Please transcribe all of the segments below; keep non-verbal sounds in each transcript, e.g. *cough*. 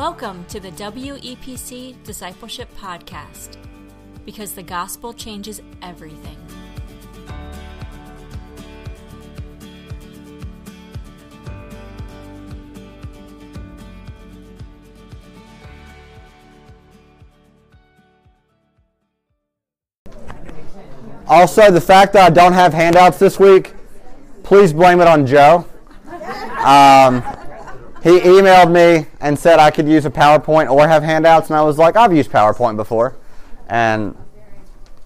Welcome to the WEPC Discipleship Podcast because the gospel changes everything. Also, the fact that I don't have handouts this week, please blame it on Joe. Um, he emailed me and said I could use a PowerPoint or have handouts, and I was like, I've used PowerPoint before, and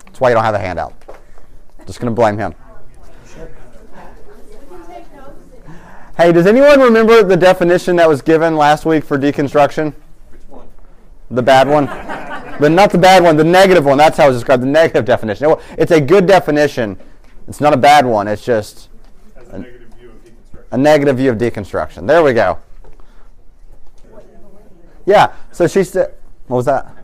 that's why you don't have a handout. Just going to blame him. Hey, does anyone remember the definition that was given last week for deconstruction? The bad one? but not the bad one, the negative one. That's how it's described, the negative definition. It's a good definition. It's not a bad one. It's just a, negative view of deconstruction. A negative view of deconstruction. There we go. Yeah. So she said, what was that?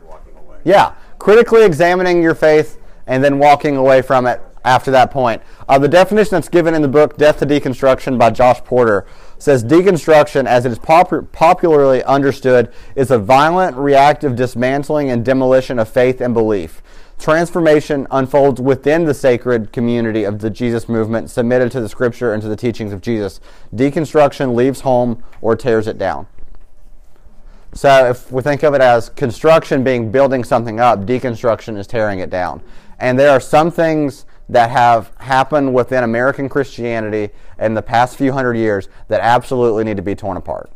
Yeah. Critically examining your faith and then walking away from it after that point. Uh, the definition that's given in the book Death to Deconstruction by Josh Porter says deconstruction, as it is pop- popularly understood, is a violent, reactive dismantling and demolition of faith and belief. Transformation unfolds within the sacred community of the Jesus movement, submitted to the scripture and to the teachings of Jesus. Deconstruction leaves home or tears it down. So if we think of it as construction being building something up, deconstruction is tearing it down. And there are some things that have happened within American Christianity in the past few hundred years that absolutely need to be torn apart.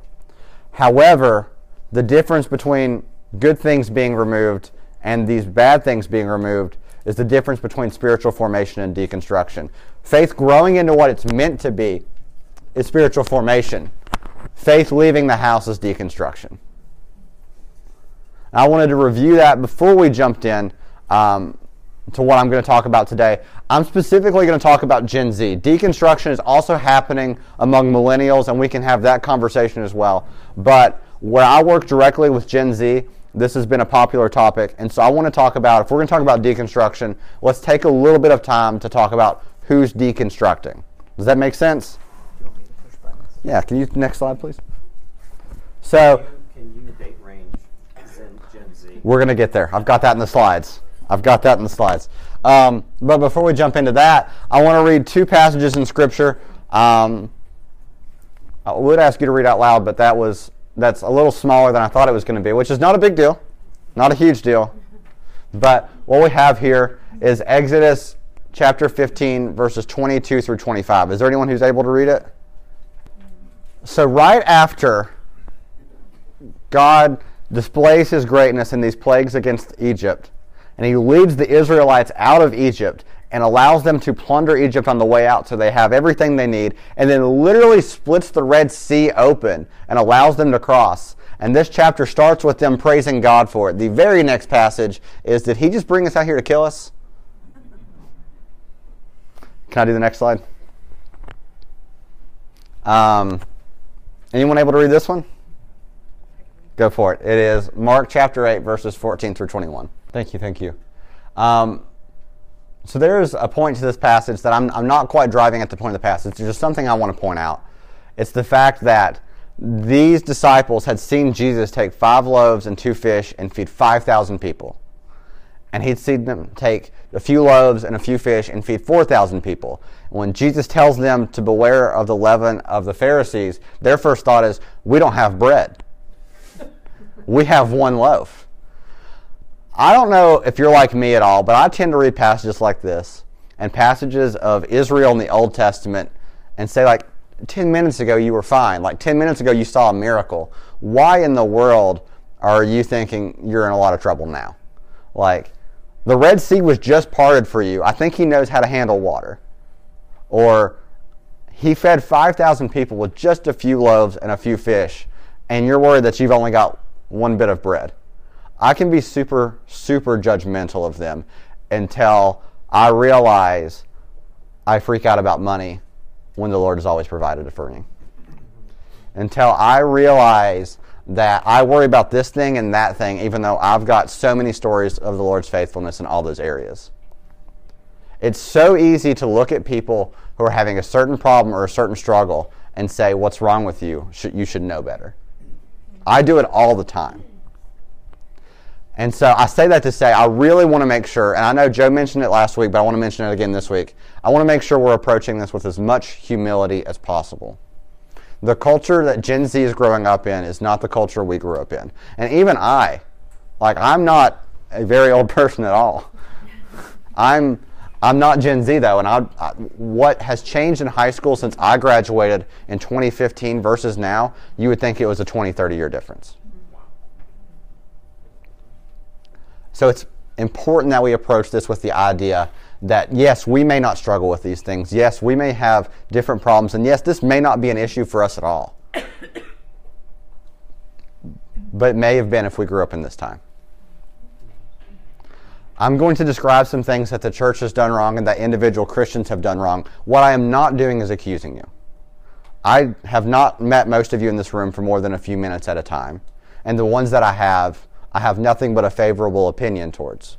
However, the difference between good things being removed and these bad things being removed is the difference between spiritual formation and deconstruction. Faith growing into what it's meant to be is spiritual formation. Faith leaving the house is deconstruction. I wanted to review that before we jumped in um, to what I'm going to talk about today. I'm specifically going to talk about Gen Z. Deconstruction is also happening among millennials, and we can have that conversation as well. But where I work directly with Gen Z, this has been a popular topic, and so I want to talk about, if we're going to talk about deconstruction, let's take a little bit of time to talk about who's deconstructing. Does that make sense? Yeah, can you, next slide, please? So, we're going to get there. I've got that in the slides. I've got that in the slides. Um, but before we jump into that, I want to read two passages in Scripture. Um, I would ask you to read out loud, but that was that's a little smaller than I thought it was going to be, which is not a big deal, not a huge deal. But what we have here is Exodus chapter 15, verses 22 through 25. Is there anyone who's able to read it? So right after God displays his greatness in these plagues against Egypt. And he leads the Israelites out of Egypt and allows them to plunder Egypt on the way out so they have everything they need, and then literally splits the Red Sea open and allows them to cross. And this chapter starts with them praising God for it. The very next passage is Did he just bring us out here to kill us? Can I do the next slide? Um, anyone able to read this one? Go for it. It is Mark chapter 8, verses 14 through 21. Thank you, thank you. Um, so there's a point to this passage that I'm, I'm not quite driving at the point of the passage. It's just something I want to point out. It's the fact that these disciples had seen Jesus take five loaves and two fish and feed 5,000 people. And he'd seen them take a few loaves and a few fish and feed 4,000 people. When Jesus tells them to beware of the leaven of the Pharisees, their first thought is, We don't have bread we have one loaf. I don't know if you're like me at all, but I tend to read passages like this and passages of Israel in the Old Testament and say, like, 10 minutes ago you were fine. Like, 10 minutes ago you saw a miracle. Why in the world are you thinking you're in a lot of trouble now? Like, the Red Sea was just parted for you. I think he knows how to handle water. Or, he fed 5,000 people with just a few loaves and a few fish, and you're worried that you've only got one bit of bread. I can be super, super judgmental of them until I realize I freak out about money when the Lord has always provided it for me. Until I realize that I worry about this thing and that thing, even though I've got so many stories of the Lord's faithfulness in all those areas. It's so easy to look at people who are having a certain problem or a certain struggle and say, What's wrong with you? You should know better. I do it all the time. And so I say that to say I really want to make sure, and I know Joe mentioned it last week, but I want to mention it again this week. I want to make sure we're approaching this with as much humility as possible. The culture that Gen Z is growing up in is not the culture we grew up in. And even I, like, I'm not a very old *laughs* person at all. I'm, I'm not Gen Z though, and I, I, what has changed in high school since I graduated in 2015 versus now, you would think it was a 20, 30 year difference. So it's important that we approach this with the idea that yes, we may not struggle with these things. Yes, we may have different problems. And yes, this may not be an issue for us at all. *coughs* but it may have been if we grew up in this time. I'm going to describe some things that the church has done wrong and that individual Christians have done wrong. What I am not doing is accusing you. I have not met most of you in this room for more than a few minutes at a time. And the ones that I have, I have nothing but a favorable opinion towards.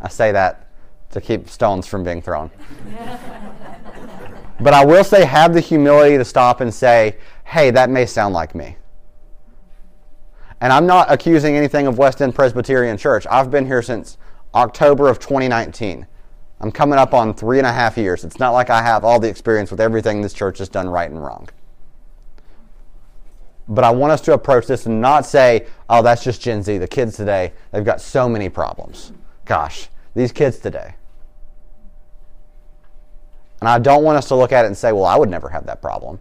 I say that to keep stones from being thrown. *laughs* but I will say, have the humility to stop and say, hey, that may sound like me. And I'm not accusing anything of West End Presbyterian Church. I've been here since October of 2019. I'm coming up on three and a half years. It's not like I have all the experience with everything this church has done right and wrong. But I want us to approach this and not say, oh, that's just Gen Z. The kids today, they've got so many problems. Gosh, these kids today. And I don't want us to look at it and say, well, I would never have that problem.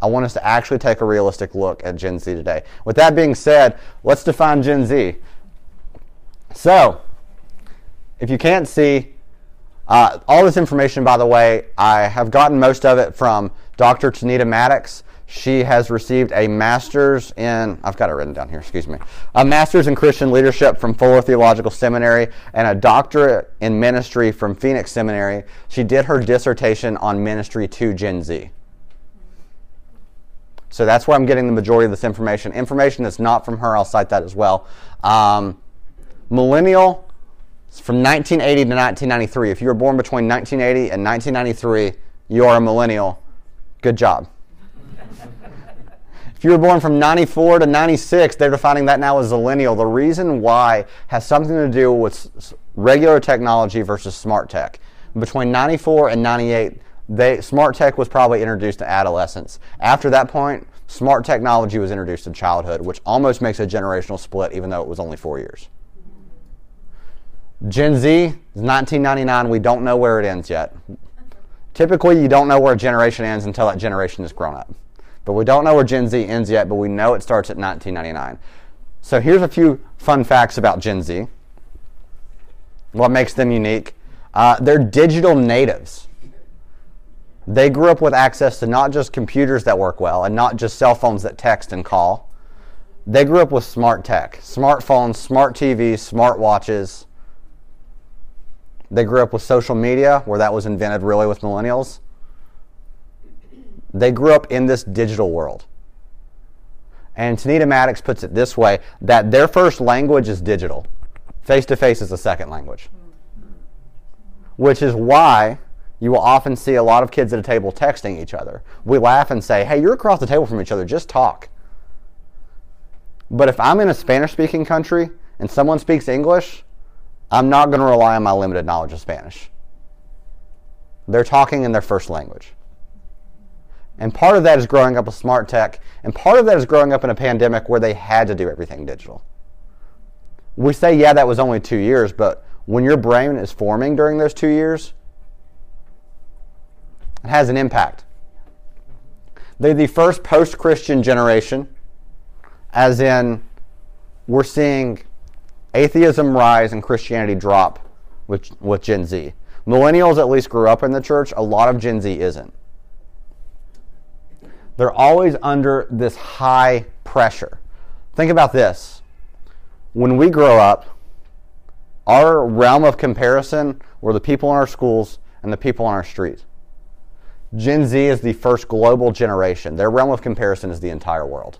I want us to actually take a realistic look at Gen Z today. With that being said, let's define Gen Z. So, if you can't see, uh, all this information, by the way, I have gotten most of it from Dr. Tanita Maddox. She has received a master's in, I've got it written down here, excuse me, a master's in Christian leadership from Fuller Theological Seminary and a doctorate in ministry from Phoenix Seminary. She did her dissertation on ministry to Gen Z. So that's where I'm getting the majority of this information. Information that's not from her, I'll cite that as well. Um, millennial from 1980 to 1993. If you were born between 1980 and 1993, you are a millennial. Good job. if you were born from 94 to 96, they're defining that now as zillennial. The reason why has something to do with regular technology versus smart tech. Between 94 and 98, they, smart tech was probably introduced to adolescence. After that point, smart technology was introduced to childhood, which almost makes a generational split, even though it was only four years. Gen Z is 1999. We don't know where it ends yet. Typically, you don't know where a generation ends until that generation has grown up. But we don't know where Gen Z ends yet, but we know it starts at 1999. So here's a few fun facts about Gen Z. What makes them unique? Uh, they're digital natives. They grew up with access to not just computers that work well and not just cell phones that text and call. They grew up with smart tech, smartphones, smart TVs, smart watches. They grew up with social media, where that was invented really with millennials. They grew up in this digital world. And Tanita Maddox puts it this way that their first language is digital. Face to face is the second language. Which is why you will often see a lot of kids at a table texting each other. We laugh and say, hey, you're across the table from each other, just talk. But if I'm in a Spanish speaking country and someone speaks English, I'm not going to rely on my limited knowledge of Spanish. They're talking in their first language. And part of that is growing up with smart tech, and part of that is growing up in a pandemic where they had to do everything digital. We say, yeah, that was only two years, but when your brain is forming during those two years, it has an impact. They're the first post Christian generation, as in, we're seeing atheism rise and Christianity drop with, with Gen Z. Millennials at least grew up in the church, a lot of Gen Z isn't. They're always under this high pressure. Think about this. When we grow up, our realm of comparison were the people in our schools and the people on our streets. Gen Z is the first global generation. Their realm of comparison is the entire world.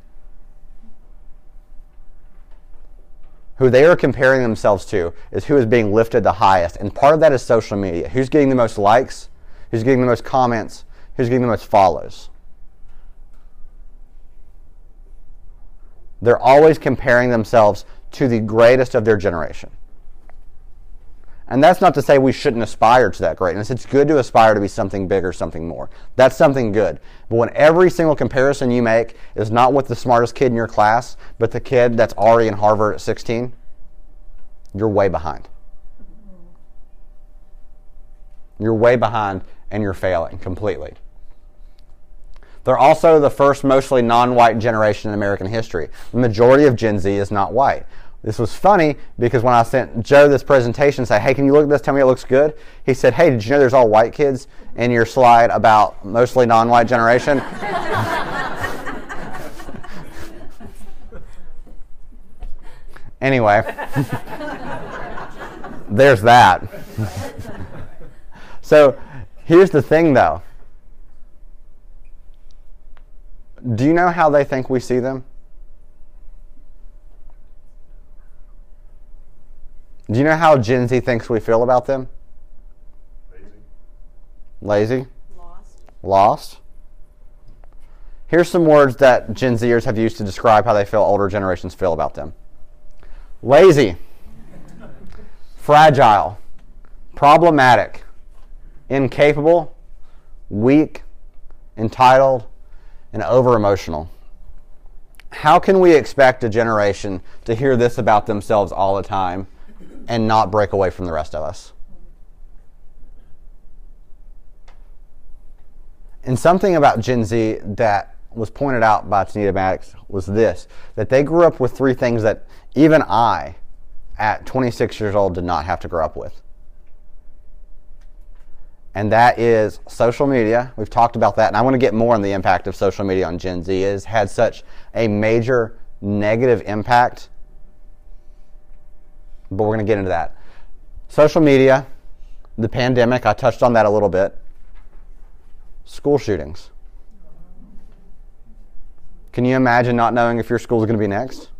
Who they are comparing themselves to is who is being lifted the highest. And part of that is social media. Who's getting the most likes? Who's getting the most comments? Who's getting the most follows? They're always comparing themselves to the greatest of their generation. And that's not to say we shouldn't aspire to that greatness. It's good to aspire to be something bigger, something more. That's something good. But when every single comparison you make is not with the smartest kid in your class, but the kid that's already in Harvard at 16, you're way behind. You're way behind and you're failing completely. They're also the first mostly non white generation in American history. The majority of Gen Z is not white. This was funny because when I sent Joe this presentation, say, "Hey, can you look at this? Tell me it looks good." He said, "Hey, did you know there's all white kids in your slide about mostly non-white generation?" *laughs* anyway, *laughs* there's that. *laughs* so, here's the thing, though. Do you know how they think we see them? Do you know how Gen Z thinks we feel about them? Lazy. Lazy? Lost. Lost? Here's some words that Gen Zers have used to describe how they feel older generations feel about them lazy, fragile, problematic, incapable, weak, entitled, and over emotional. How can we expect a generation to hear this about themselves all the time and not break away from the rest of us? And something about Gen Z that was pointed out by Tanita Maddox was this that they grew up with three things that even I, at 26 years old, did not have to grow up with. And that is social media. We've talked about that, and I want to get more on the impact of social media on Gen Z. It has had such a major negative impact, but we're going to get into that. Social media, the pandemic, I touched on that a little bit. School shootings. Can you imagine not knowing if your school is going to be next?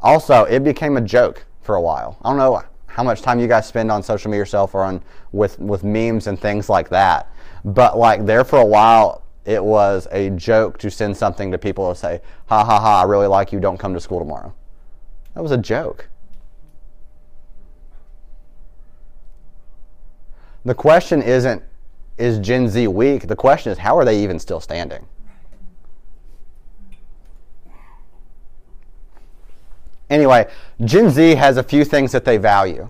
Also, it became a joke for a while. I don't know how much time you guys spend on social media yourself or on with with memes and things like that. But like there for a while, it was a joke to send something to people to say, "Ha ha ha! I really like you. Don't come to school tomorrow." That was a joke. The question isn't is Gen Z weak? The question is how are they even still standing? Anyway, Gen Z has a few things that they value.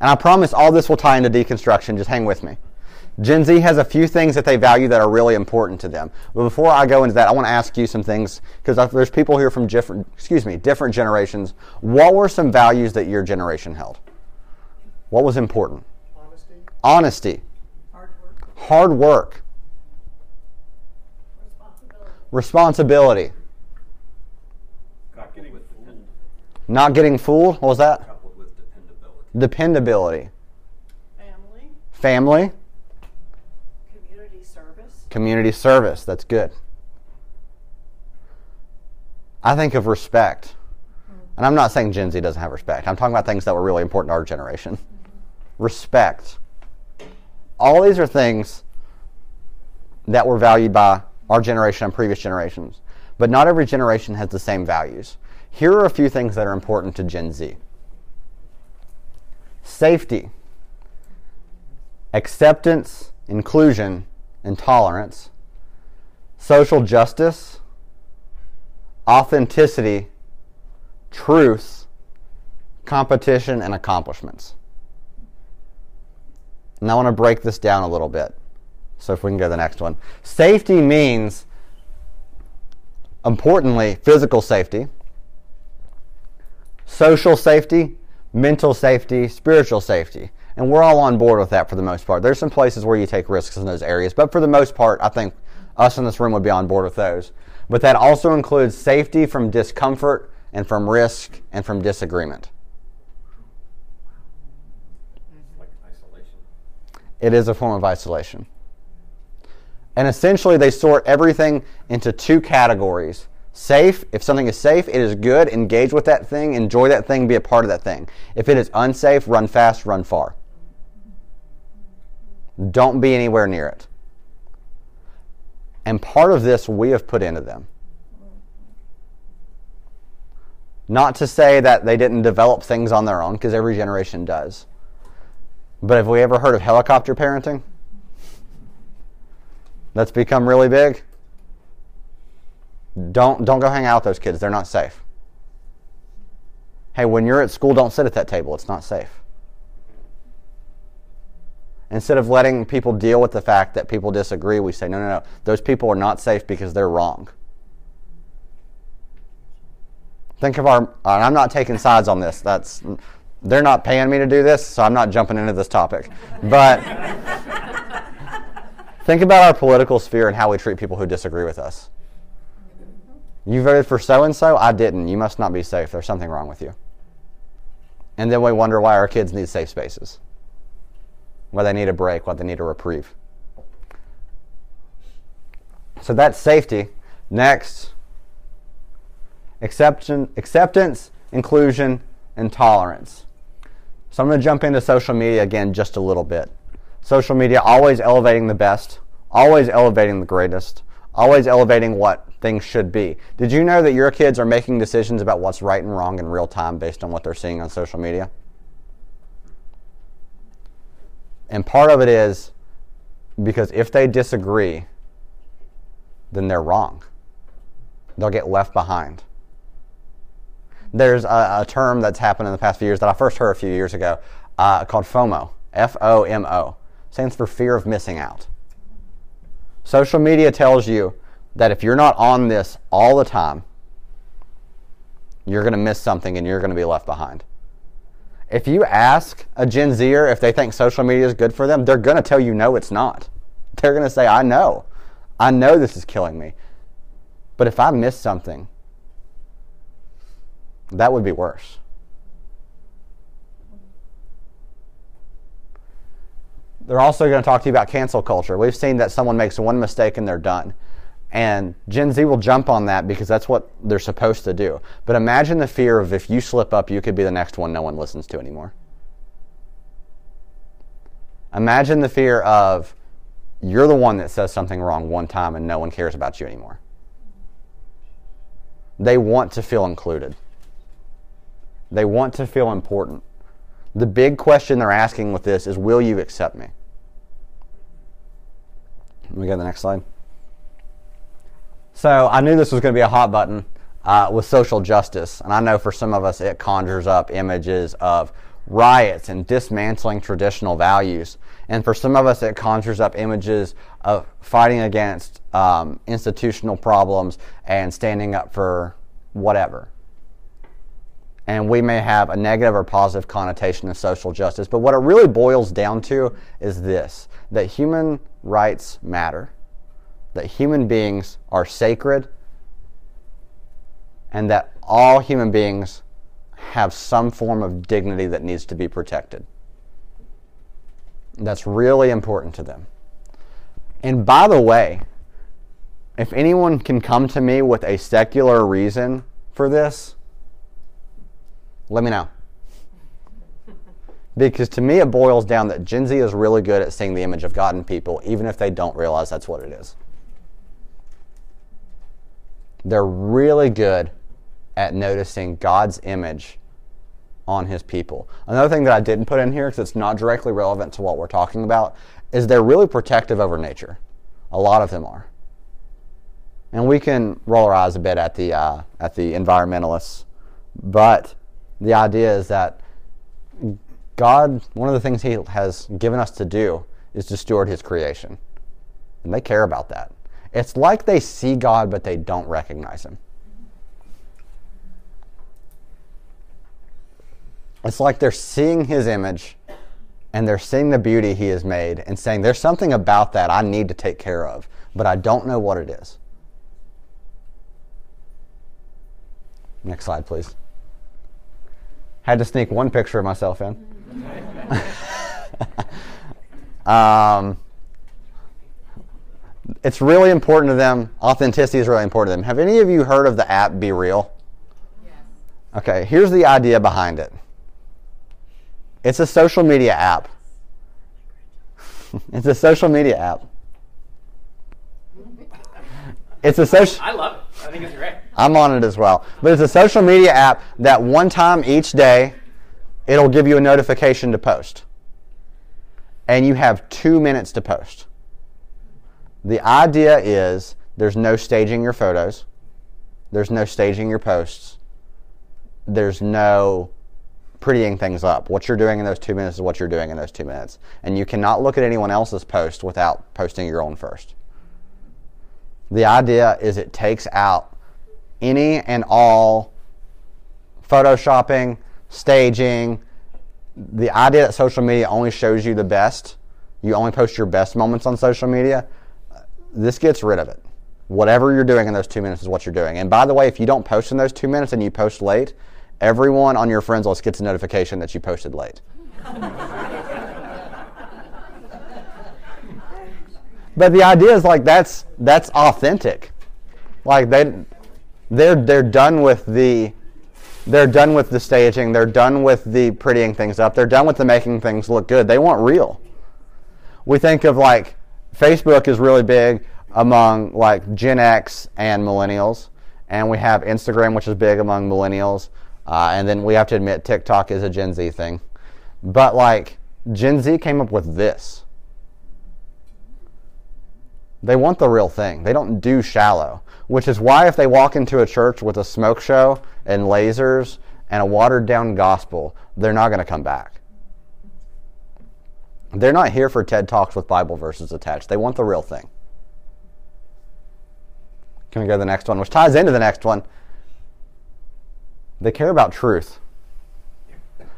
And I promise all this will tie into deconstruction. Just hang with me. Gen Z has a few things that they value that are really important to them. But before I go into that, I want to ask you some things because there's people here from different, excuse me, different generations. What were some values that your generation held? What was important? Honesty. Honesty, Hard work. hard work, Responsibility. responsibility, Not getting fooled. not getting fooled. What was that? coupled with dependability. Dependability, Family. family, Community service. community service. That's good. I think of respect. Hmm. And I'm not saying Gen Z doesn't have respect. I'm talking about things that were really important to our generation. Mm-hmm. Respect. All these are things that were valued by our generation and previous generations. But not every generation has the same values. Here are a few things that are important to Gen Z safety, acceptance, inclusion, and tolerance, social justice, authenticity, truth, competition, and accomplishments. And I want to break this down a little bit. So if we can go to the next one. Safety means, importantly, physical safety, social safety, mental safety, spiritual safety. And we're all on board with that for the most part. There's some places where you take risks in those areas, but for the most part, I think us in this room would be on board with those. But that also includes safety from discomfort and from risk and from disagreement. Like isolation. It is a form of isolation. And essentially, they sort everything into two categories. Safe, if something is safe, it is good, engage with that thing, enjoy that thing, be a part of that thing. If it is unsafe, run fast, run far. Don't be anywhere near it. And part of this we have put into them. Not to say that they didn't develop things on their own, because every generation does. But have we ever heard of helicopter parenting? That's become really big. Don't don't go hang out with those kids. They're not safe. Hey, when you're at school, don't sit at that table. It's not safe. Instead of letting people deal with the fact that people disagree, we say, no, no, no. Those people are not safe because they're wrong. Think of our, I'm not taking sides on this. That's, they're not paying me to do this, so I'm not jumping into this topic. But think about our political sphere and how we treat people who disagree with us. You voted for so and so, I didn't. You must not be safe. There's something wrong with you. And then we wonder why our kids need safe spaces, why they need a break, why they need a reprieve. So that's safety. Next, acceptance, acceptance, inclusion, and tolerance. So I'm going to jump into social media again just a little bit. Social media always elevating the best, always elevating the greatest, always elevating what things should be. Did you know that your kids are making decisions about what's right and wrong in real time based on what they're seeing on social media? And part of it is because if they disagree, then they're wrong. They'll get left behind. There's a, a term that's happened in the past few years that I first heard a few years ago uh, called FOMO. F O M O. Stands for fear of missing out. Social media tells you that if you're not on this all the time, you're going to miss something and you're going to be left behind. If you ask a Gen Zer if they think social media is good for them, they're going to tell you no, it's not. They're going to say, I know. I know this is killing me. But if I miss something, that would be worse. They're also going to talk to you about cancel culture. We've seen that someone makes one mistake and they're done. And Gen Z will jump on that because that's what they're supposed to do. But imagine the fear of if you slip up, you could be the next one no one listens to anymore. Imagine the fear of you're the one that says something wrong one time and no one cares about you anymore. They want to feel included, they want to feel important. The big question they're asking with this is Will you accept me? Let me go to the next slide. So I knew this was going to be a hot button uh, with social justice, and I know for some of us it conjures up images of riots and dismantling traditional values, and for some of us it conjures up images of fighting against um, institutional problems and standing up for whatever. And we may have a negative or positive connotation of social justice, but what it really boils down to is this that human rights matter that human beings are sacred and that all human beings have some form of dignity that needs to be protected. That's really important to them. And by the way, if anyone can come to me with a secular reason for this, let me know. Because to me, it boils down that Gen Z is really good at seeing the image of God in people, even if they don't realize that's what it is. They're really good at noticing God's image on his people. Another thing that I didn't put in here because it's not directly relevant to what we're talking about is they're really protective over nature. A lot of them are. And we can roll our eyes a bit at the uh, at the environmentalists, but the idea is that God, one of the things He has given us to do is to steward His creation, and they care about that. It's like they see God, but they don't recognize Him. It's like they're seeing His image and they're seeing the beauty He has made and saying, There's something about that I need to take care of, but I don't know what it is. Next slide, please. Had to sneak one picture of myself in. *laughs* um, it's really important to them. Authenticity is really important to them. Have any of you heard of the app Be Real? Yes. Okay, here's the idea behind it. It's a social media app. *laughs* it's a social media app. It's a social. I love it. I'm on it as well. But it's a social media app that one time each day, it'll give you a notification to post. And you have two minutes to post. The idea is there's no staging your photos, there's no staging your posts, there's no prettying things up. What you're doing in those two minutes is what you're doing in those two minutes. And you cannot look at anyone else's post without posting your own first. The idea is it takes out any and all photoshopping, staging, the idea that social media only shows you the best, you only post your best moments on social media, this gets rid of it. Whatever you're doing in those two minutes is what you're doing. And by the way, if you don't post in those two minutes and you post late, everyone on your friends list gets a notification that you posted late. *laughs* but the idea is like that's that's authentic. Like they they're they're done with the they're done with the staging, they're done with the prettying things up, they're done with the making things look good. They want real. We think of like Facebook is really big among like Gen X and millennials, and we have Instagram, which is big among millennials, uh, and then we have to admit TikTok is a Gen Z thing. But like Gen Z came up with this. They want the real thing. They don't do shallow, which is why if they walk into a church with a smoke show and lasers and a watered down gospel, they're not going to come back. They're not here for TED Talks with Bible verses attached. They want the real thing. Can we go to the next one, which ties into the next one? They care about truth.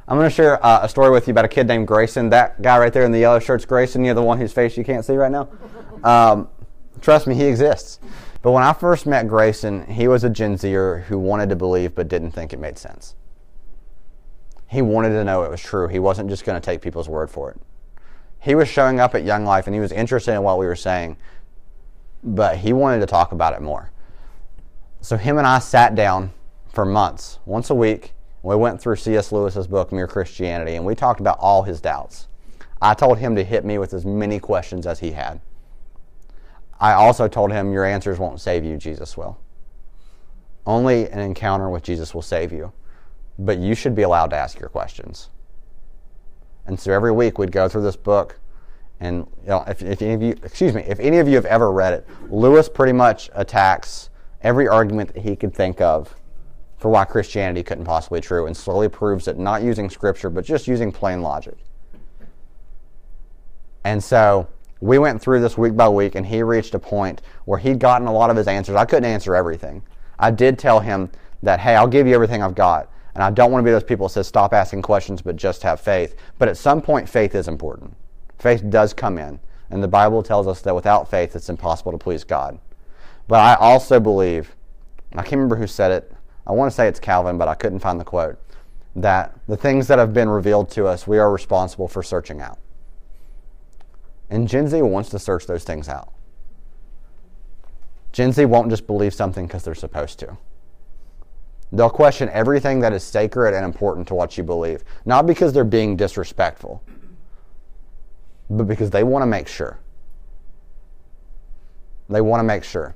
I'm going to share uh, a story with you about a kid named Grayson. That guy right there in the yellow shirt's Grayson. You're the one whose face you can't see right now. Um, trust me, he exists. But when I first met Grayson, he was a Gen Zer who wanted to believe but didn't think it made sense. He wanted to know it was true. He wasn't just going to take people's word for it. He was showing up at Young Life and he was interested in what we were saying, but he wanted to talk about it more. So him and I sat down for months, once a week. We went through C.S. Lewis's book, Mere Christianity, and we talked about all his doubts. I told him to hit me with as many questions as he had. I also told him, Your answers won't save you, Jesus will. Only an encounter with Jesus will save you. But you should be allowed to ask your questions. And so every week we'd go through this book, and you know, if, if any of you, excuse me, if any of you have ever read it, Lewis pretty much attacks every argument that he could think of for why Christianity couldn't possibly be true, and slowly proves it not using scripture, but just using plain logic. And so we went through this week by week, and he reached a point where he'd gotten a lot of his answers. I couldn't answer everything. I did tell him that, hey, I'll give you everything I've got. And I don't want to be those people that says stop asking questions but just have faith. But at some point, faith is important. Faith does come in. And the Bible tells us that without faith, it's impossible to please God. But I also believe, I can't remember who said it. I want to say it's Calvin, but I couldn't find the quote. That the things that have been revealed to us, we are responsible for searching out. And Gen Z wants to search those things out. Gen Z won't just believe something because they're supposed to. They'll question everything that is sacred and important to what you believe, not because they're being disrespectful, but because they want to make sure. They want to make sure.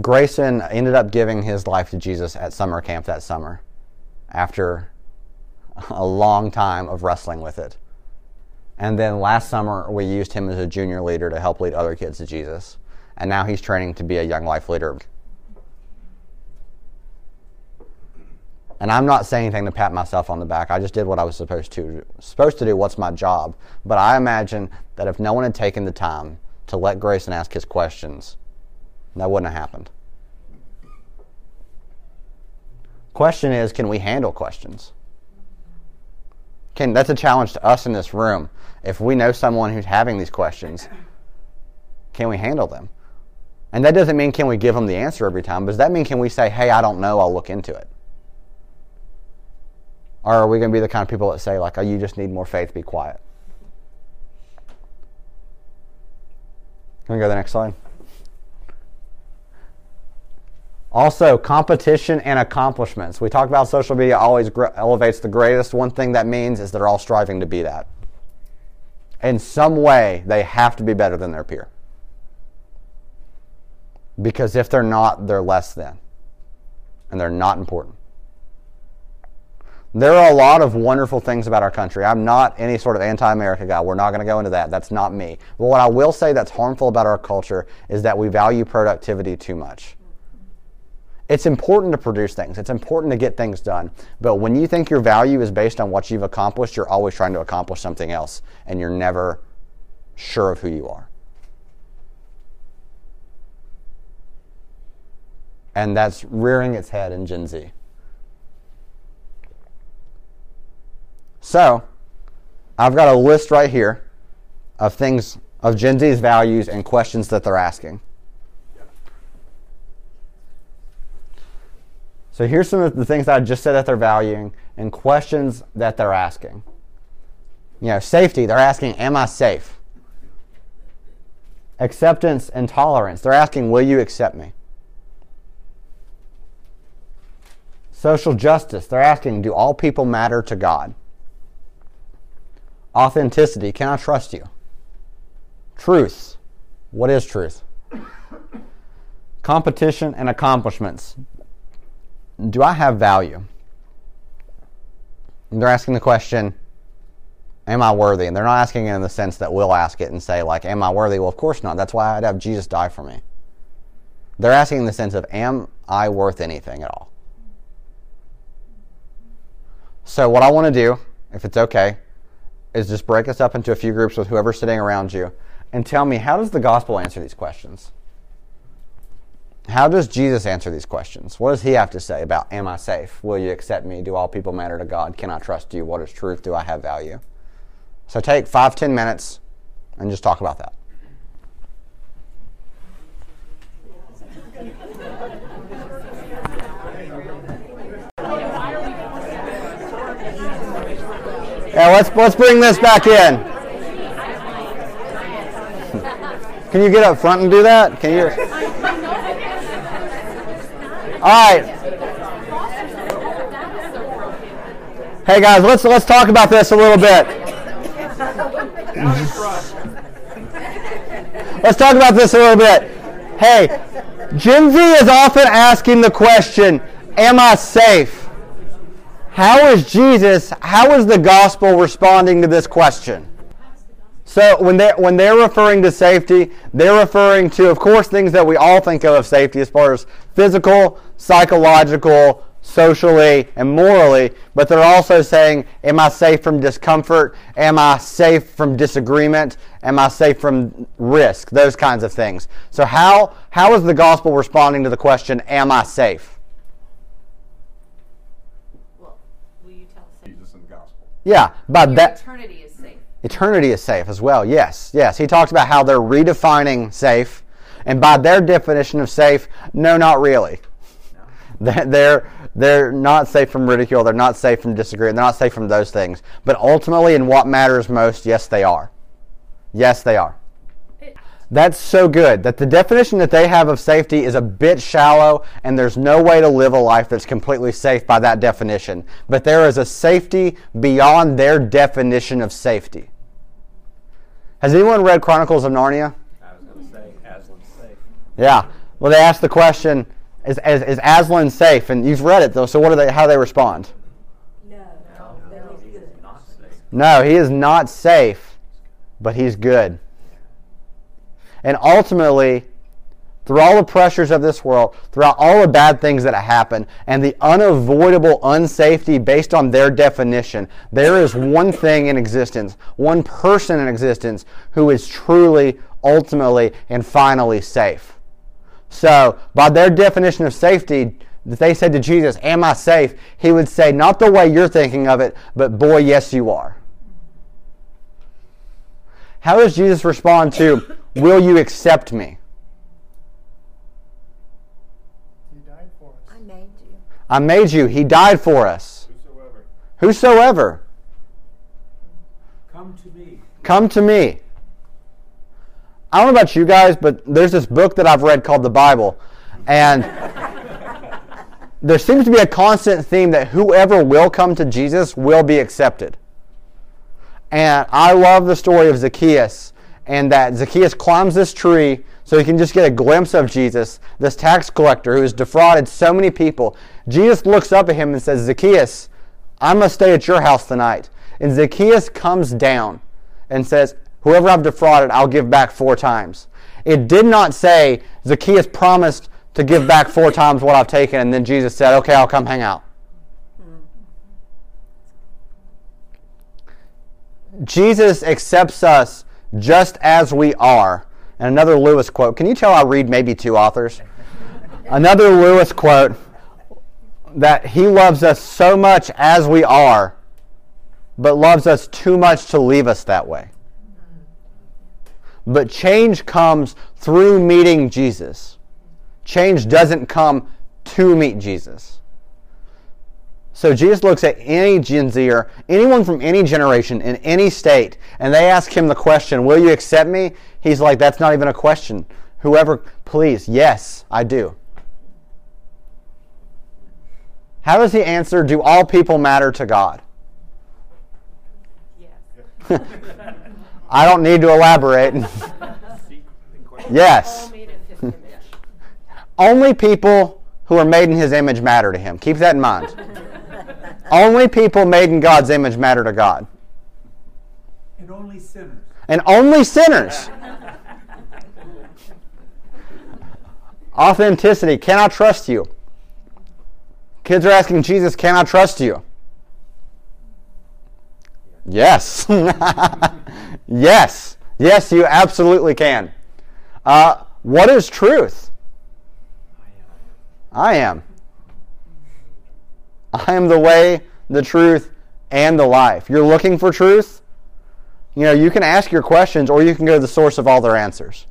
Grayson ended up giving his life to Jesus at summer camp that summer after a long time of wrestling with it. And then last summer, we used him as a junior leader to help lead other kids to Jesus. And now he's training to be a young life leader. And I'm not saying anything to pat myself on the back. I just did what I was supposed to supposed to do. What's my job? But I imagine that if no one had taken the time to let Grayson ask his questions, that wouldn't have happened. Question is, can we handle questions? Can that's a challenge to us in this room. If we know someone who's having these questions, can we handle them? And that doesn't mean can we give them the answer every time, but does that mean can we say, "Hey, I don't know, I'll look into it"? Or are we going to be the kind of people that say, like, oh, you just need more faith, be quiet? Can we go to the next slide? Also, competition and accomplishments. We talk about social media always gr- elevates the greatest. One thing that means is they're all striving to be that. In some way, they have to be better than their peer. Because if they're not, they're less than. And they're not important. There are a lot of wonderful things about our country. I'm not any sort of anti America guy. We're not going to go into that. That's not me. But what I will say that's harmful about our culture is that we value productivity too much. It's important to produce things, it's important to get things done. But when you think your value is based on what you've accomplished, you're always trying to accomplish something else, and you're never sure of who you are. And that's rearing its head in Gen Z. So, I've got a list right here of things, of Gen Z's values and questions that they're asking. So, here's some of the things I just said that they're valuing and questions that they're asking. You know, safety, they're asking, Am I safe? Acceptance and tolerance, they're asking, Will you accept me? Social justice, they're asking, Do all people matter to God? Authenticity, can I trust you? Truth, what is truth? Competition and accomplishments, do I have value? And they're asking the question, Am I worthy? And they're not asking it in the sense that we'll ask it and say, like, Am I worthy? Well, of course not. That's why I'd have Jesus die for me. They're asking in the sense of, Am I worth anything at all? So, what I want to do, if it's okay, is just break us up into a few groups with whoever's sitting around you and tell me how does the gospel answer these questions? How does Jesus answer these questions? What does he have to say about am I safe? Will you accept me? Do all people matter to God? Can I trust you? What is truth? Do I have value? So take five, ten minutes and just talk about that. Yeah, let's let's bring this back in. *laughs* Can you get up front and do that? Can you? All right. Hey guys, let's let's talk about this a little bit. Let's talk about this a little bit. Hey, Gen Z is often asking the question, "Am I safe?" How is Jesus, how is the gospel responding to this question? So when they're, when they're referring to safety, they're referring to, of course, things that we all think of as safety as far as physical, psychological, socially, and morally, but they're also saying, Am I safe from discomfort? Am I safe from disagreement? Am I safe from risk? Those kinds of things. So, how, how is the gospel responding to the question, Am I safe? Well, will you Yeah, but Your that eternity is safe. eternity is safe as well. Yes, yes. He talks about how they're redefining safe, and by their definition of safe, no, not really. They're they're, they're not safe from ridicule. They're not safe from disagreement. They're not safe from those things. But ultimately, in what matters most, yes, they are. Yes, they are. That's so good that the definition that they have of safety is a bit shallow, and there's no way to live a life that's completely safe by that definition. But there is a safety beyond their definition of safety. Has anyone read Chronicles of Narnia? I was going to say, Aslan's safe. Yeah. Well, they asked the question: Is, is, is Aslan safe? And you've read it though. So what do they? How do they respond? No, no, he's good. Not safe. No, he is not safe, but he's good. And ultimately, through all the pressures of this world, throughout all the bad things that happen, and the unavoidable unsafety based on their definition, there is one thing in existence, one person in existence who is truly, ultimately, and finally safe. So, by their definition of safety, that they said to Jesus, Am I safe? He would say, Not the way you're thinking of it, but boy, yes, you are. How does Jesus respond to, Will you accept me? He died for us. I made you. I made you. He died for us. Whosoever, Whosoever, come to me. come to me. I don't know about you guys, but there's this book that I've read called the Bible. And *laughs* there seems to be a constant theme that whoever will come to Jesus will be accepted. And I love the story of Zacchaeus and that Zacchaeus climbs this tree so he can just get a glimpse of Jesus, this tax collector who has defrauded so many people. Jesus looks up at him and says, Zacchaeus, I must stay at your house tonight. And Zacchaeus comes down and says, Whoever I've defrauded, I'll give back four times. It did not say Zacchaeus promised to give back four times what I've taken, and then Jesus said, Okay, I'll come hang out. Jesus accepts us just as we are. And another Lewis quote. Can you tell I read maybe two authors? another Lewis quote that he loves us so much as we are, but loves us too much to leave us that way. But change comes through meeting Jesus. Change doesn't come to meet Jesus. So Jesus looks at any Gen Zer, anyone from any generation in any state, and they ask him the question, Will you accept me? He's like, That's not even a question. Whoever, please, yes, I do. How does he answer, Do all people matter to God? Yes. *laughs* I don't need to elaborate. yes. All made in his *laughs* image. Only people who are made in his image matter to him. Keep that in mind. *laughs* only people made in God's image matter to God. And only sinners. And only sinners. Authenticity. Can I trust you? Kids are asking Jesus, Can I trust you? Yes. *laughs* yes. Yes, you absolutely can. Uh, what is truth? I am. I am the way, the truth, and the life. You're looking for truth? You know, you can ask your questions or you can go to the source of all their answers.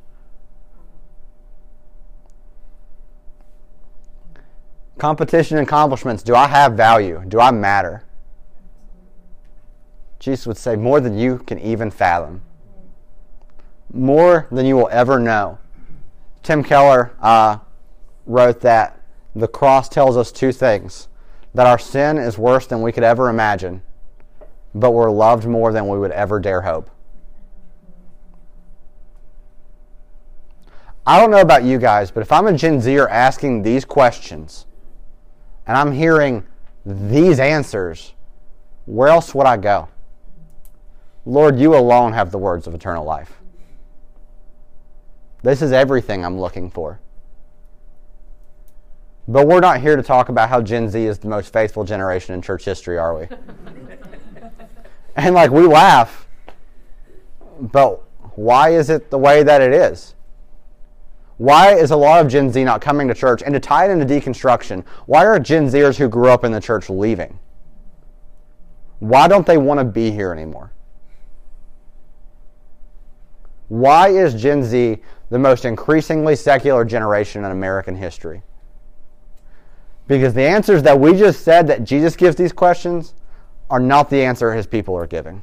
Competition and accomplishments. Do I have value? Do I matter? Jesus would say, more than you can even fathom, more than you will ever know. Tim Keller uh, wrote that the cross tells us two things that our sin is worse than we could ever imagine, but we're loved more than we would ever dare hope. I don't know about you guys, but if I'm a Gen Zer asking these questions and I'm hearing these answers, where else would I go? Lord, you alone have the words of eternal life. This is everything I'm looking for. But we're not here to talk about how Gen Z is the most faithful generation in church history, are we? *laughs* and like we laugh, but why is it the way that it is? Why is a lot of Gen Z not coming to church? And to tie it into deconstruction, why are Gen Zers who grew up in the church leaving? Why don't they want to be here anymore? Why is Gen Z the most increasingly secular generation in American history? Because the answers that we just said that Jesus gives these questions are not the answer his people are giving.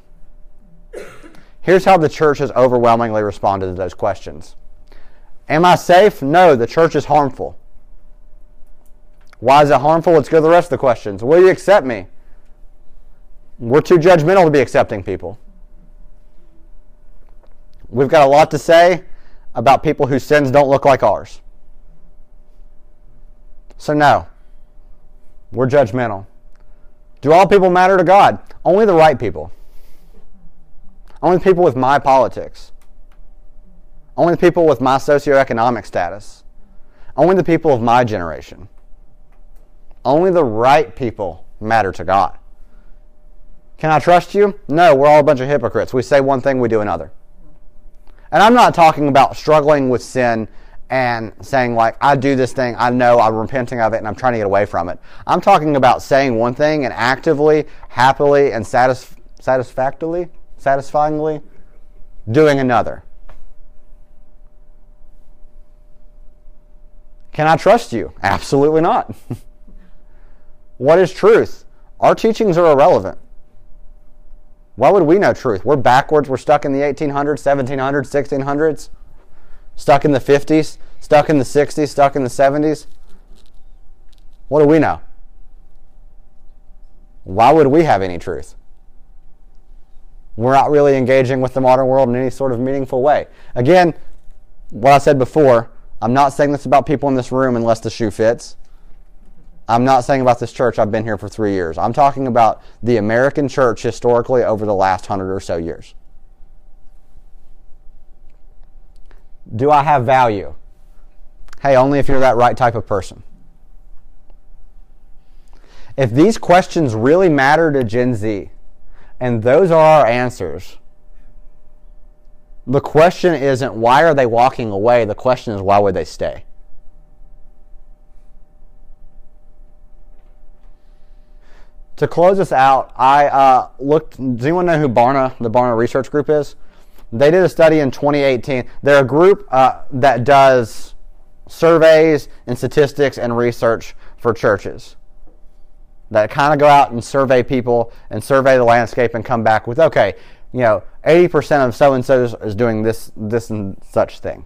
Here's how the church has overwhelmingly responded to those questions Am I safe? No, the church is harmful. Why is it harmful? Let's go to the rest of the questions. Will you accept me? We're too judgmental to be accepting people. We've got a lot to say about people whose sins don't look like ours. So, no, we're judgmental. Do all people matter to God? Only the right people. Only people with my politics. Only the people with my socioeconomic status. Only the people of my generation. Only the right people matter to God. Can I trust you? No, we're all a bunch of hypocrites. We say one thing, we do another. And I'm not talking about struggling with sin and saying, like, I do this thing, I know, I'm repenting of it, and I'm trying to get away from it. I'm talking about saying one thing and actively, happily, and satisf- satisfactorily, satisfyingly doing another. Can I trust you? Absolutely not. *laughs* what is truth? Our teachings are irrelevant. Why would we know truth? We're backwards. We're stuck in the 1800s, 1700s, 1600s, stuck in the 50s, stuck in the 60s, stuck in the 70s. What do we know? Why would we have any truth? We're not really engaging with the modern world in any sort of meaningful way. Again, what I said before, I'm not saying this about people in this room unless the shoe fits. I'm not saying about this church. I've been here for three years. I'm talking about the American church historically over the last hundred or so years. Do I have value? Hey, only if you're that right type of person. If these questions really matter to Gen Z, and those are our answers, the question isn't why are they walking away? The question is why would they stay? To close this out, I uh, looked. Does anyone know who Barna, the Barna Research Group is? They did a study in 2018. They're a group uh, that does surveys and statistics and research for churches that kind of go out and survey people and survey the landscape and come back with okay you know 80% of so and so is doing this this and such thing.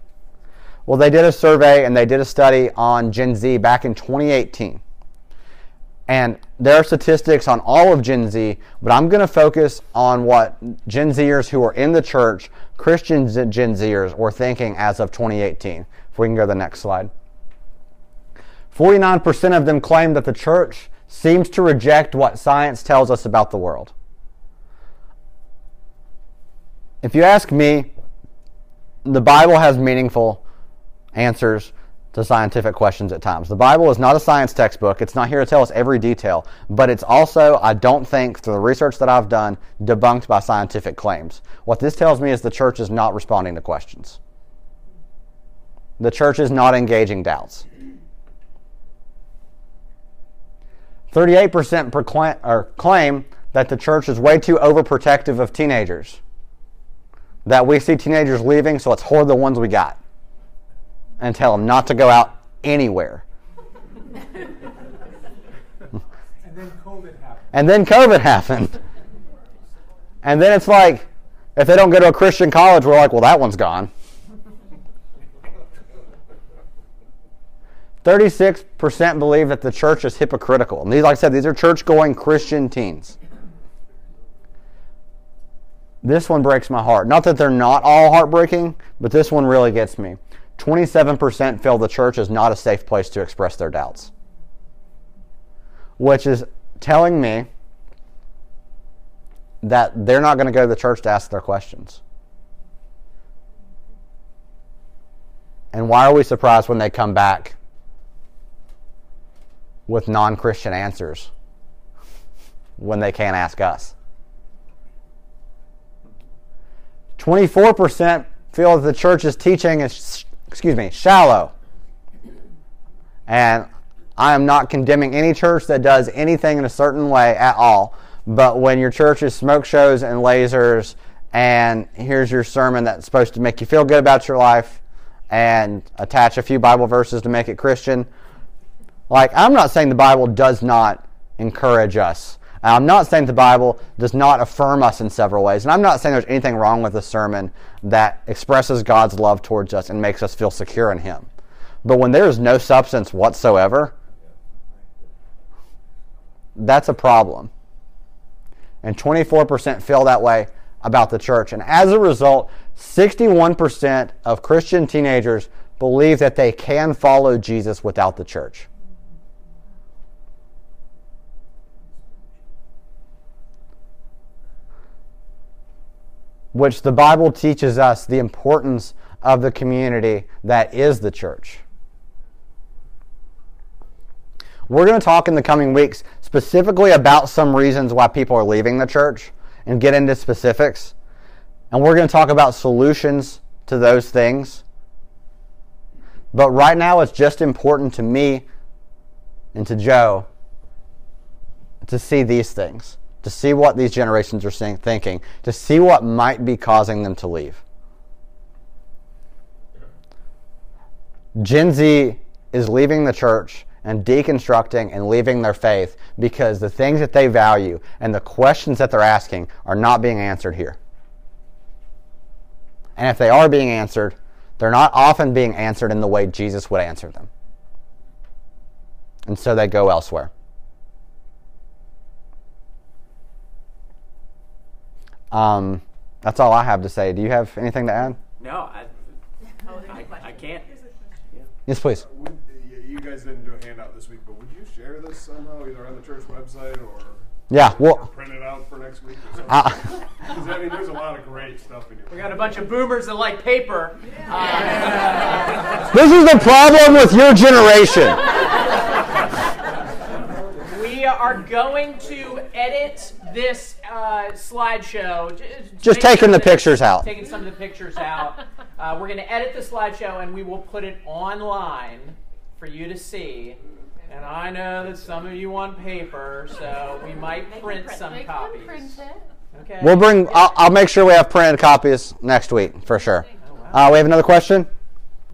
Well they did a survey and they did a study on gen z back in 2018 and there are statistics on all of gen z but i'm going to focus on what gen zers who are in the church christian gen zers were thinking as of 2018 if we can go to the next slide. 49% of them claim that the church seems to reject what science tells us about the world. If you ask me, the Bible has meaningful answers to scientific questions at times. The Bible is not a science textbook. It's not here to tell us every detail, but it's also, I don't think, through the research that I've done, debunked by scientific claims. What this tells me is the church is not responding to questions. The church is not engaging doubts. 38% proclaim, claim that the church is way too overprotective of teenagers. That we see teenagers leaving, so let's hoard the ones we got and tell them not to go out anywhere. And then COVID happened. And then COVID happened. And then it's like, if they don't go to a Christian college, we're like, well, that one's gone. 36% believe that the church is hypocritical. And these, like I said, these are church going Christian teens. This one breaks my heart. Not that they're not all heartbreaking, but this one really gets me. 27% feel the church is not a safe place to express their doubts. Which is telling me that they're not going to go to the church to ask their questions. And why are we surprised when they come back with non Christian answers when they can't ask us. 24% feel that the church's teaching is, excuse me, shallow. And I am not condemning any church that does anything in a certain way at all. But when your church is smoke shows and lasers, and here's your sermon that's supposed to make you feel good about your life, and attach a few Bible verses to make it Christian, like, I'm not saying the Bible does not encourage us. I'm not saying the Bible does not affirm us in several ways. And I'm not saying there's anything wrong with a sermon that expresses God's love towards us and makes us feel secure in Him. But when there is no substance whatsoever, that's a problem. And 24% feel that way about the church. And as a result, 61% of Christian teenagers believe that they can follow Jesus without the church. Which the Bible teaches us the importance of the community that is the church. We're going to talk in the coming weeks specifically about some reasons why people are leaving the church and get into specifics. And we're going to talk about solutions to those things. But right now, it's just important to me and to Joe to see these things to see what these generations are seeing, thinking, to see what might be causing them to leave. Gen Z is leaving the church and deconstructing and leaving their faith because the things that they value and the questions that they're asking are not being answered here. And if they are being answered, they're not often being answered in the way Jesus would answer them. And so they go elsewhere. Um, that's all I have to say. Do you have anything to add? No, I, I, I can't. Yes, please. Would, you guys didn't do a handout this week, but would you share this somehow, either on the church website or Yeah. Well, print it out for next week or something? I, 'Cause, I mean, there's a lot of great stuff in here. We got a bunch of boomers that like paper. this is the problem with your generation. We are going to edit this uh, slideshow. J- Just taking sure the pictures out. Taking some of the pictures out. *laughs* Uh, we're going to edit the slideshow and we will put it online for you to see. And I know that some of you want paper, so we might print some They copies. print it. Okay. We'll bring. I'll, I'll make sure we have printed copies next week for sure. Uh, we have another question.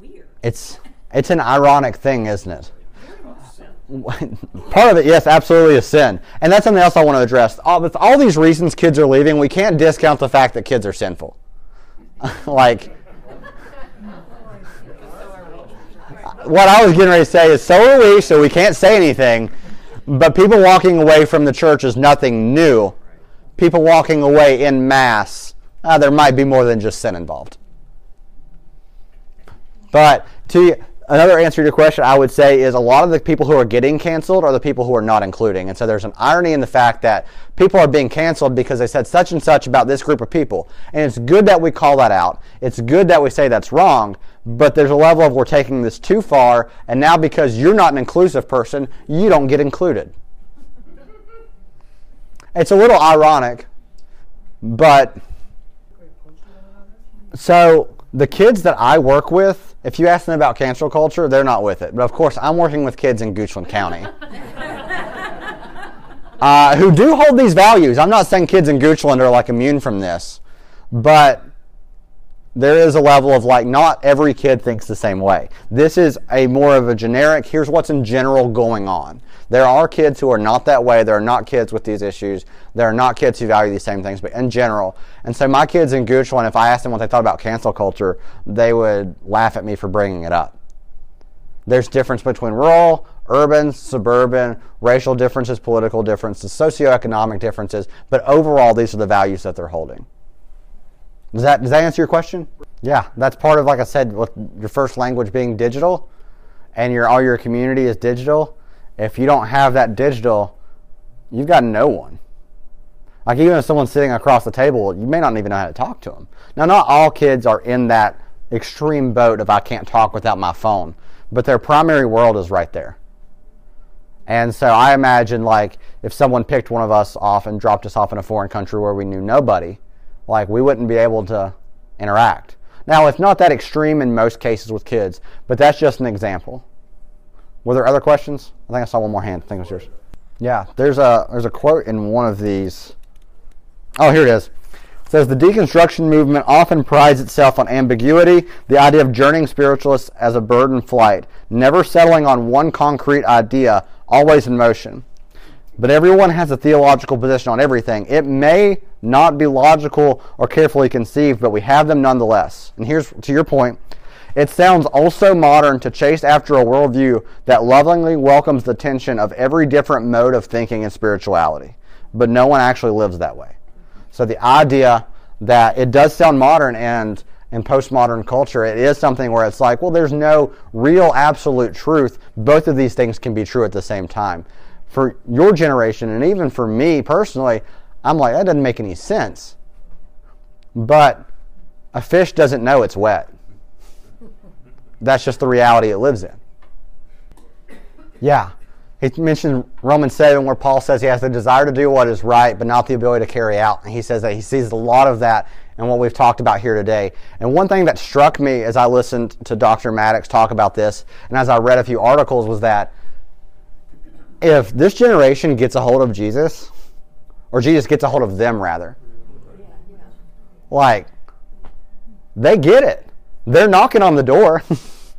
Weird. It's it's an ironic thing, isn't it? *laughs* Part of it, yes, absolutely is sin, and that's something else I want to address. All, with all these reasons kids are leaving, we can't discount the fact that kids are sinful. *laughs* like, what I was getting ready to say is, so are we, so we can't say anything. But people walking away from the church is nothing new. People walking away in mass, uh, there might be more than just sin involved. But to another answer to your question, I would say is a lot of the people who are getting canceled are the people who are not including. And so there's an irony in the fact that people are being canceled because they said such and such about this group of people. And it's good that we call that out. It's good that we say that's wrong. But there's a level of we're taking this too far, and now because you're not an inclusive person, you don't get included. It's a little ironic, but so the kids that I work with, if you ask them about cancel culture, they're not with it. But of course, I'm working with kids in Goochland County *laughs* uh, who do hold these values. I'm not saying kids in Goochland are like immune from this, but there is a level of like not every kid thinks the same way. This is a more of a generic, here's what's in general going on. There are kids who are not that way. There are not kids with these issues. There are not kids who value these same things, but in general. And so my kids in Goochland, if I asked them what they thought about cancel culture, they would laugh at me for bringing it up. There's difference between rural, urban, suburban, racial differences, political differences, socioeconomic differences, but overall, these are the values that they're holding. Does that does that answer your question? Yeah, that's part of like I said, with your first language being digital, and your all your community is digital. If you don't have that digital, you've got no one. Like even if someone's sitting across the table, you may not even know how to talk to them. Now, not all kids are in that extreme boat of I can't talk without my phone, but their primary world is right there. And so I imagine like if someone picked one of us off and dropped us off in a foreign country where we knew nobody, like we wouldn't be able to interact. Now, it's not that extreme in most cases with kids, but that's just an example. Were there other questions? I think I saw one more hand. I think it was yours. Yeah, there's a there's a quote in one of these. Oh, here it is. It says the deconstruction movement often prides itself on ambiguity, the idea of journeying spiritualists as a bird in flight, never settling on one concrete idea, always in motion. But everyone has a theological position on everything. It may not be logical or carefully conceived, but we have them nonetheless. And here's to your point. It sounds also modern to chase after a worldview that lovingly welcomes the tension of every different mode of thinking and spirituality. But no one actually lives that way. So the idea that it does sound modern and in postmodern culture, it is something where it's like, well, there's no real absolute truth. Both of these things can be true at the same time. For your generation, and even for me personally, I'm like, that doesn't make any sense. But a fish doesn't know it's wet. That's just the reality it lives in. Yeah. He mentioned Romans 7, where Paul says he has the desire to do what is right, but not the ability to carry out. And he says that he sees a lot of that in what we've talked about here today. And one thing that struck me as I listened to Dr. Maddox talk about this, and as I read a few articles, was that if this generation gets a hold of Jesus, or Jesus gets a hold of them rather, like, they get it. They're knocking on the door.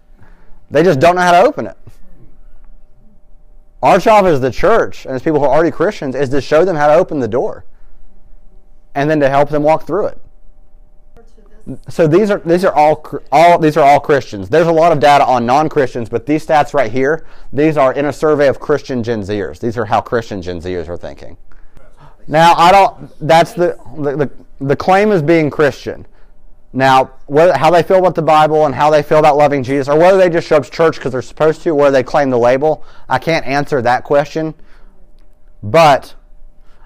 *laughs* they just don't know how to open it. Our job as the church and as people who are already Christians is to show them how to open the door and then to help them walk through it. So these are these are all all these are all Christians. There's a lot of data on non-Christians, but these stats right here, these are in a survey of Christian Gen Zers. These are how Christian Gen Zers are thinking. Now I don't. That's the the, the claim is being Christian. Now, whether, how they feel about the Bible and how they feel about loving Jesus, or whether they just show up to church because they're supposed to, or they claim the label, I can't answer that question. But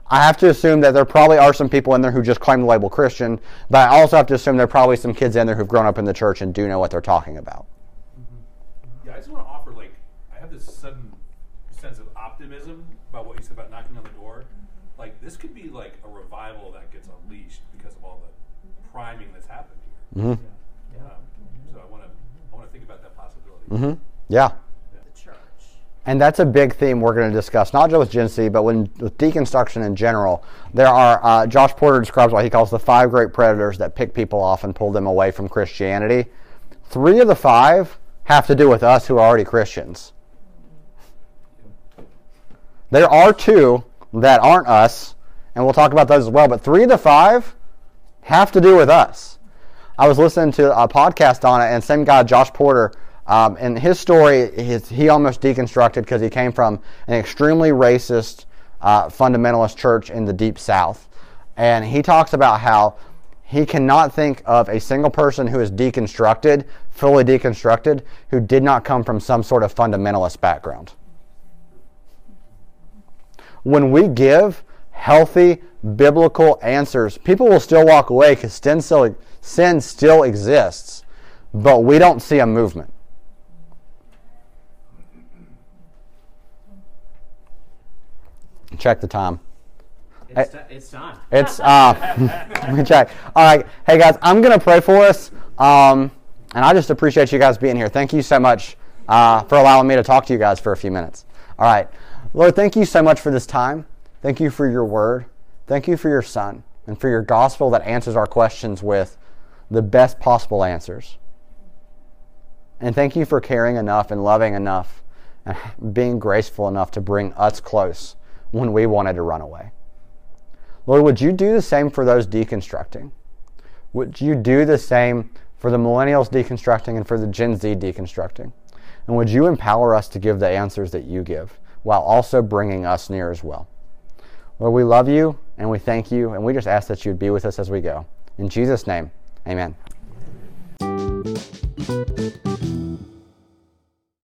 I have to assume that there probably are some people in there who just claim the label Christian, but I also have to assume there are probably some kids in there who've grown up in the church and do know what they're talking about. Yeah, I just want to offer like I have this sudden sense of optimism about what you said about knocking on the door. Like this could be like a revival that gets unleashed because of all the priming that's happened here. hmm Um, so I want to I want to think about that possibility. hmm Yeah. And that's a big theme we're going to discuss, not just with Gen but when, with deconstruction in general. There are, uh, Josh Porter describes what he calls the five great predators that pick people off and pull them away from Christianity. Three of the five have to do with us who are already Christians. There are two that aren't us, and we'll talk about those as well, but three of the five have to do with us. I was listening to a podcast on it, and same guy, Josh Porter, um, and his story, his, he almost deconstructed because he came from an extremely racist uh, fundamentalist church in the deep south. And he talks about how he cannot think of a single person who is deconstructed, fully deconstructed, who did not come from some sort of fundamentalist background. When we give healthy biblical answers, people will still walk away because sin still, sin still exists, but we don't see a movement. Check the time. It's, ti- it's time. It's uh, *laughs* let me check. All right, hey guys, I'm gonna pray for us, um, and I just appreciate you guys being here. Thank you so much uh, for allowing me to talk to you guys for a few minutes. All right, Lord, thank you so much for this time. Thank you for your word. Thank you for your Son and for your gospel that answers our questions with the best possible answers. And thank you for caring enough and loving enough and being graceful enough to bring us close when we wanted to run away. Lord, would you do the same for those deconstructing? Would you do the same for the millennials deconstructing and for the Gen Z deconstructing? And would you empower us to give the answers that you give while also bringing us near as well? Lord, we love you and we thank you, and we just ask that you'd be with us as we go. In Jesus' name, amen.